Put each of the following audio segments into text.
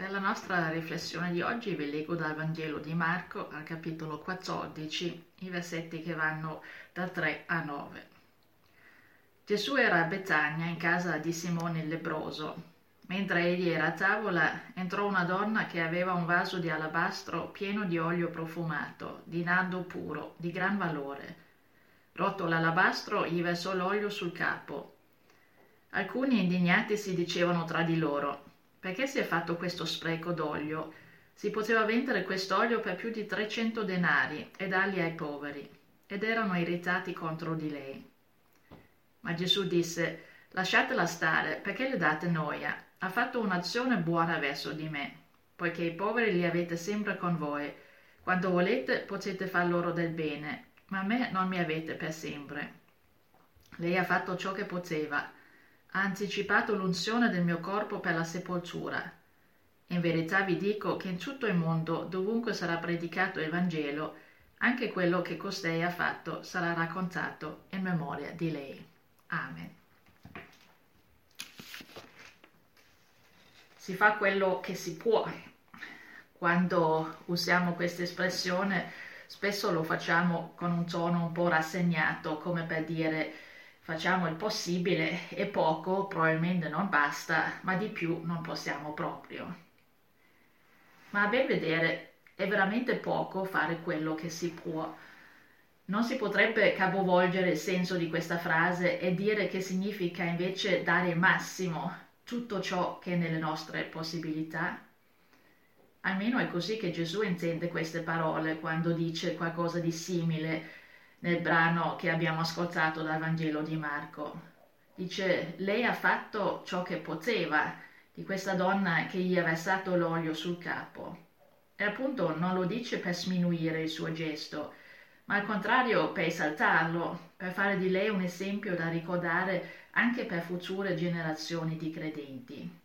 Per la nostra riflessione di oggi vi leggo dal Vangelo di Marco al capitolo 14, i versetti che vanno da 3 a 9. Gesù era a Betania in casa di Simone il lebroso. Mentre egli era a tavola, entrò una donna che aveva un vaso di alabastro pieno di olio profumato, di nardo puro, di gran valore. Rotto l'alabastro, gli versò l'olio sul capo. Alcuni indignati si dicevano tra di loro perché si è fatto questo spreco d'olio? Si poteva vendere quest'olio per più di 300 denari e darli ai poveri, ed erano irritati contro di lei. Ma Gesù disse, lasciatela stare, perché le date noia? Ha fatto un'azione buona verso di me, poiché i poveri li avete sempre con voi. Quando volete potete far loro del bene, ma a me non mi avete per sempre. Lei ha fatto ciò che poteva ha anticipato l'unzione del mio corpo per la sepoltura. In verità vi dico che in tutto il mondo, dovunque sarà predicato il Vangelo, anche quello che costei ha fatto sarà raccontato in memoria di lei. Amen. Si fa quello che si può. Quando usiamo questa espressione, spesso lo facciamo con un tono un po' rassegnato, come per dire facciamo il possibile e poco probabilmente non basta, ma di più non possiamo proprio. Ma a ben vedere è veramente poco fare quello che si può. Non si potrebbe capovolgere il senso di questa frase e dire che significa invece dare il massimo, tutto ciò che è nelle nostre possibilità? Almeno è così che Gesù intende queste parole quando dice qualcosa di simile nel brano che abbiamo ascoltato dal Vangelo di Marco. Dice, lei ha fatto ciò che poteva di questa donna che gli ha versato l'olio sul capo. E appunto non lo dice per sminuire il suo gesto, ma al contrario per esaltarlo, per fare di lei un esempio da ricordare anche per future generazioni di credenti.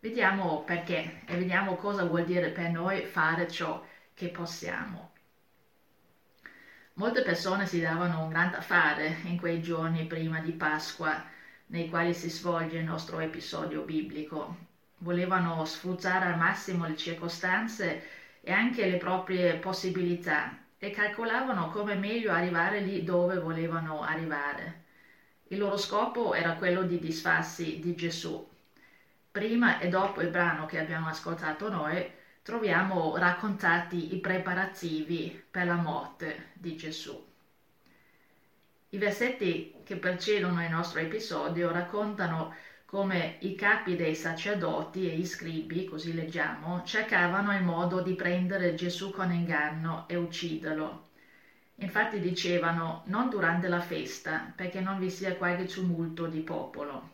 Vediamo perché e vediamo cosa vuol dire per noi fare ciò che possiamo. Molte persone si davano un gran da fare in quei giorni prima di Pasqua nei quali si svolge il nostro episodio biblico. Volevano sfruttare al massimo le circostanze e anche le proprie possibilità e calcolavano come meglio arrivare lì dove volevano arrivare. Il loro scopo era quello di disfarsi di Gesù. Prima e dopo il brano che abbiamo ascoltato noi, troviamo raccontati i preparativi per la morte di Gesù. I versetti che precedono il nostro episodio raccontano come i capi dei sacerdoti e gli scribi, così leggiamo, cercavano il modo di prendere Gesù con inganno e ucciderlo. Infatti dicevano non durante la festa, perché non vi sia qualche tumulto di popolo.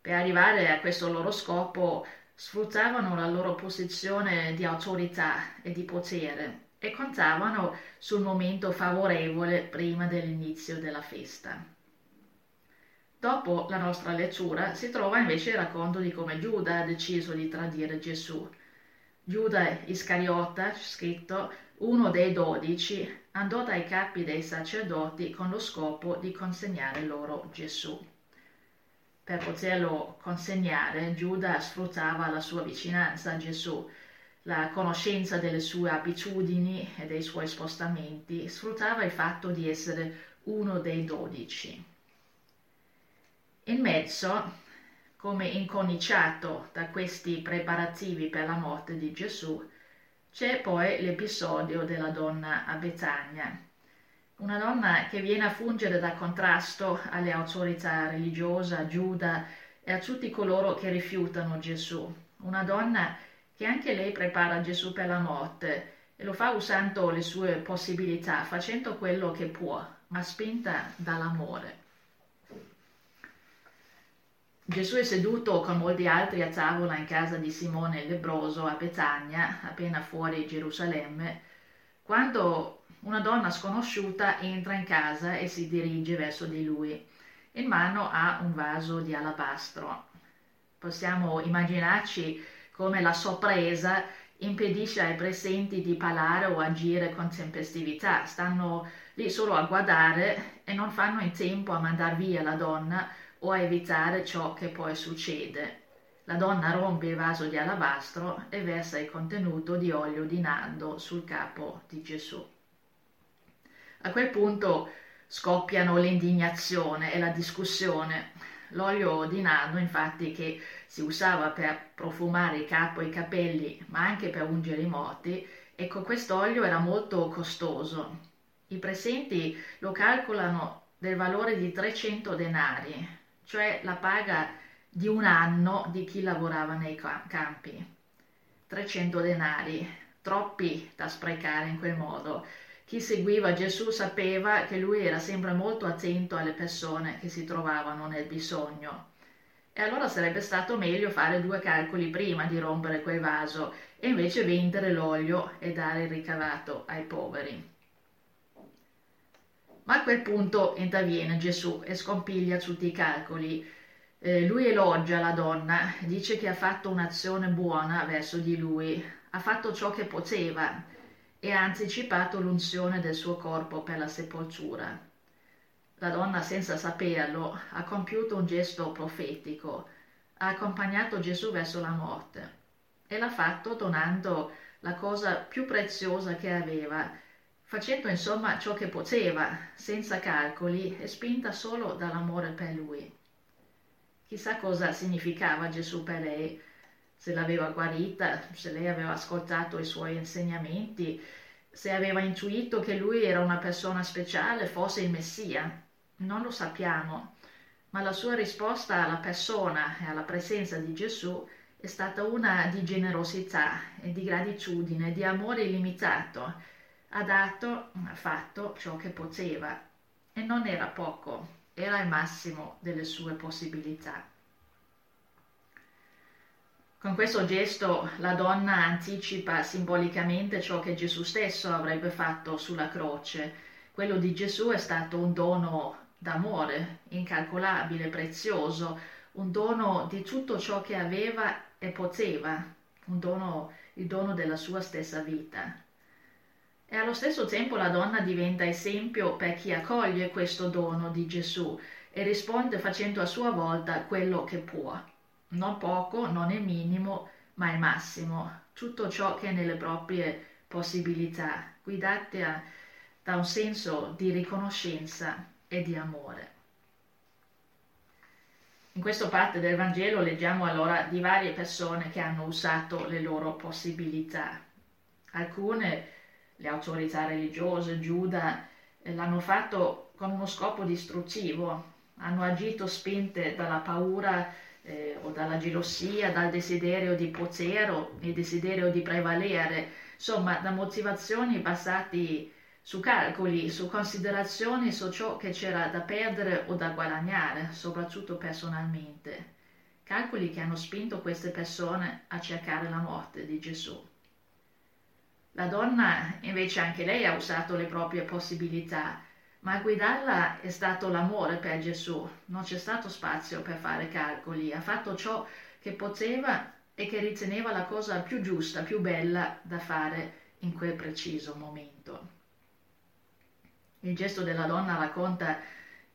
Per arrivare a questo loro scopo sfruttavano la loro posizione di autorità e di potere e contavano sul momento favorevole prima dell'inizio della festa. Dopo la nostra lettura si trova invece il racconto di come Giuda ha deciso di tradire Gesù. Giuda Iscariota, scritto, uno dei dodici, andò dai capi dei sacerdoti con lo scopo di consegnare loro Gesù. Per poterlo consegnare, Giuda sfruttava la sua vicinanza a Gesù, la conoscenza delle sue abitudini e dei suoi spostamenti, sfruttava il fatto di essere uno dei dodici. In mezzo, come inconiciato da questi preparativi per la morte di Gesù, c'è poi l'episodio della donna a Betania, una donna che viene a fungere da contrasto alle autorità religiose, a Giuda e a tutti coloro che rifiutano Gesù. Una donna che anche lei prepara Gesù per la morte e lo fa usando le sue possibilità, facendo quello che può, ma spinta dall'amore. Gesù è seduto con molti altri a tavola in casa di Simone il lebroso a Betania, appena fuori Gerusalemme, quando una donna sconosciuta entra in casa e si dirige verso di lui. In mano ha un vaso di alabastro. Possiamo immaginarci come la sorpresa impedisce ai presenti di parlare o agire con tempestività. Stanno lì solo a guardare e non fanno in tempo a mandar via la donna o a evitare ciò che poi succede. La donna rompe il vaso di alabastro e versa il contenuto di olio di nardo sul capo di Gesù. A quel punto scoppiano l'indignazione e la discussione. L'olio di nardo, infatti, che si usava per profumare il capo e i capelli, ma anche per ungere i morti, ecco, quest'olio era molto costoso. I presenti lo calcolano del valore di 300 denari, cioè la paga di un anno di chi lavorava nei campi. 300 denari, troppi da sprecare in quel modo. Chi seguiva Gesù sapeva che lui era sempre molto attento alle persone che si trovavano nel bisogno. E allora sarebbe stato meglio fare due calcoli prima di rompere quel vaso e invece vendere l'olio e dare il ricavato ai poveri. Ma a quel punto interviene Gesù e scompiglia tutti i calcoli eh, lui elogia la donna, dice che ha fatto un'azione buona verso di lui, ha fatto ciò che poteva e ha anticipato l'unzione del suo corpo per la sepoltura. La donna, senza saperlo, ha compiuto un gesto profetico, ha accompagnato Gesù verso la morte e l'ha fatto donando la cosa più preziosa che aveva, facendo insomma ciò che poteva, senza calcoli e spinta solo dall'amore per lui. Chissà cosa significava Gesù per lei, se l'aveva guarita, se lei aveva ascoltato i suoi insegnamenti, se aveva intuito che lui era una persona speciale, fosse il Messia. Non lo sappiamo, ma la sua risposta alla persona e alla presenza di Gesù è stata una di generosità e di gratitudine, di amore illimitato. Ha dato, ha fatto ciò che poteva e non era poco era il massimo delle sue possibilità. Con questo gesto la donna anticipa simbolicamente ciò che Gesù stesso avrebbe fatto sulla croce. Quello di Gesù è stato un dono d'amore incalcolabile, prezioso, un dono di tutto ciò che aveva e poteva, un dono, il dono della sua stessa vita. E allo stesso tempo la donna diventa esempio per chi accoglie questo dono di Gesù e risponde facendo a sua volta quello che può. Non poco, non il minimo, ma il massimo, tutto ciò che è nelle proprie possibilità, guidate da un senso di riconoscenza e di amore. In questa parte del Vangelo leggiamo allora di varie persone che hanno usato le loro possibilità. Alcune le autorità religiose, Giuda, eh, l'hanno fatto con uno scopo distruttivo, hanno agito spinte dalla paura eh, o dalla gelosia, dal desiderio di potere il desiderio di prevalere, insomma da motivazioni basate su calcoli, su considerazioni su ciò che c'era da perdere o da guadagnare, soprattutto personalmente. Calcoli che hanno spinto queste persone a cercare la morte di Gesù. La donna invece anche lei ha usato le proprie possibilità, ma a guidarla è stato l'amore per Gesù, non c'è stato spazio per fare calcoli, ha fatto ciò che poteva e che riteneva la cosa più giusta, più bella da fare in quel preciso momento. Il gesto della donna racconta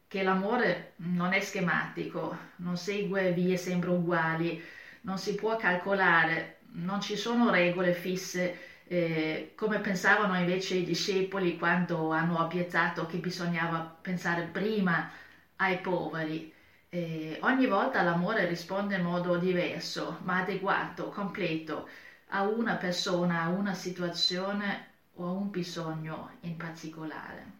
che l'amore non è schematico, non segue vie sempre uguali, non si può calcolare, non ci sono regole fisse eh, come pensavano invece i discepoli quando hanno obiettato che bisognava pensare prima ai poveri. Eh, ogni volta l'amore risponde in modo diverso, ma adeguato, completo a una persona, a una situazione o a un bisogno in particolare.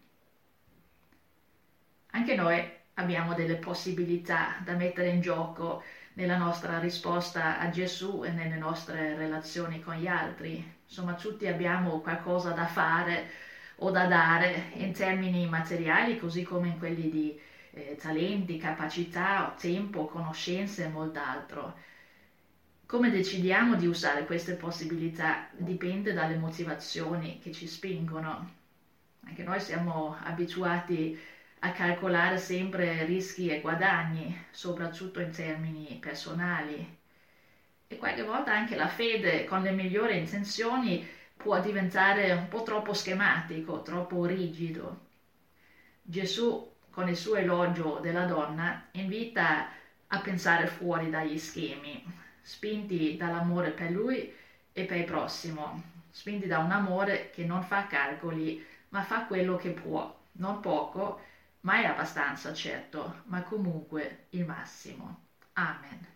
Anche noi abbiamo delle possibilità da mettere in gioco nella nostra risposta a Gesù e nelle nostre relazioni con gli altri. Insomma, tutti abbiamo qualcosa da fare o da dare in termini materiali, così come in quelli di eh, talenti, capacità, tempo, conoscenze e molt'altro. Come decidiamo di usare queste possibilità dipende dalle motivazioni che ci spingono. Anche noi siamo abituati a calcolare sempre rischi e guadagni, soprattutto in termini personali. E qualche volta anche la fede con le migliori intenzioni può diventare un po' troppo schematico, troppo rigido. Gesù, con il suo elogio della donna, invita a pensare fuori dagli schemi. spinti dall'amore per lui e per il prossimo, spinti da un amore che non fa calcoli, ma fa quello che può, non poco, mai abbastanza certo, ma comunque il massimo. Amen.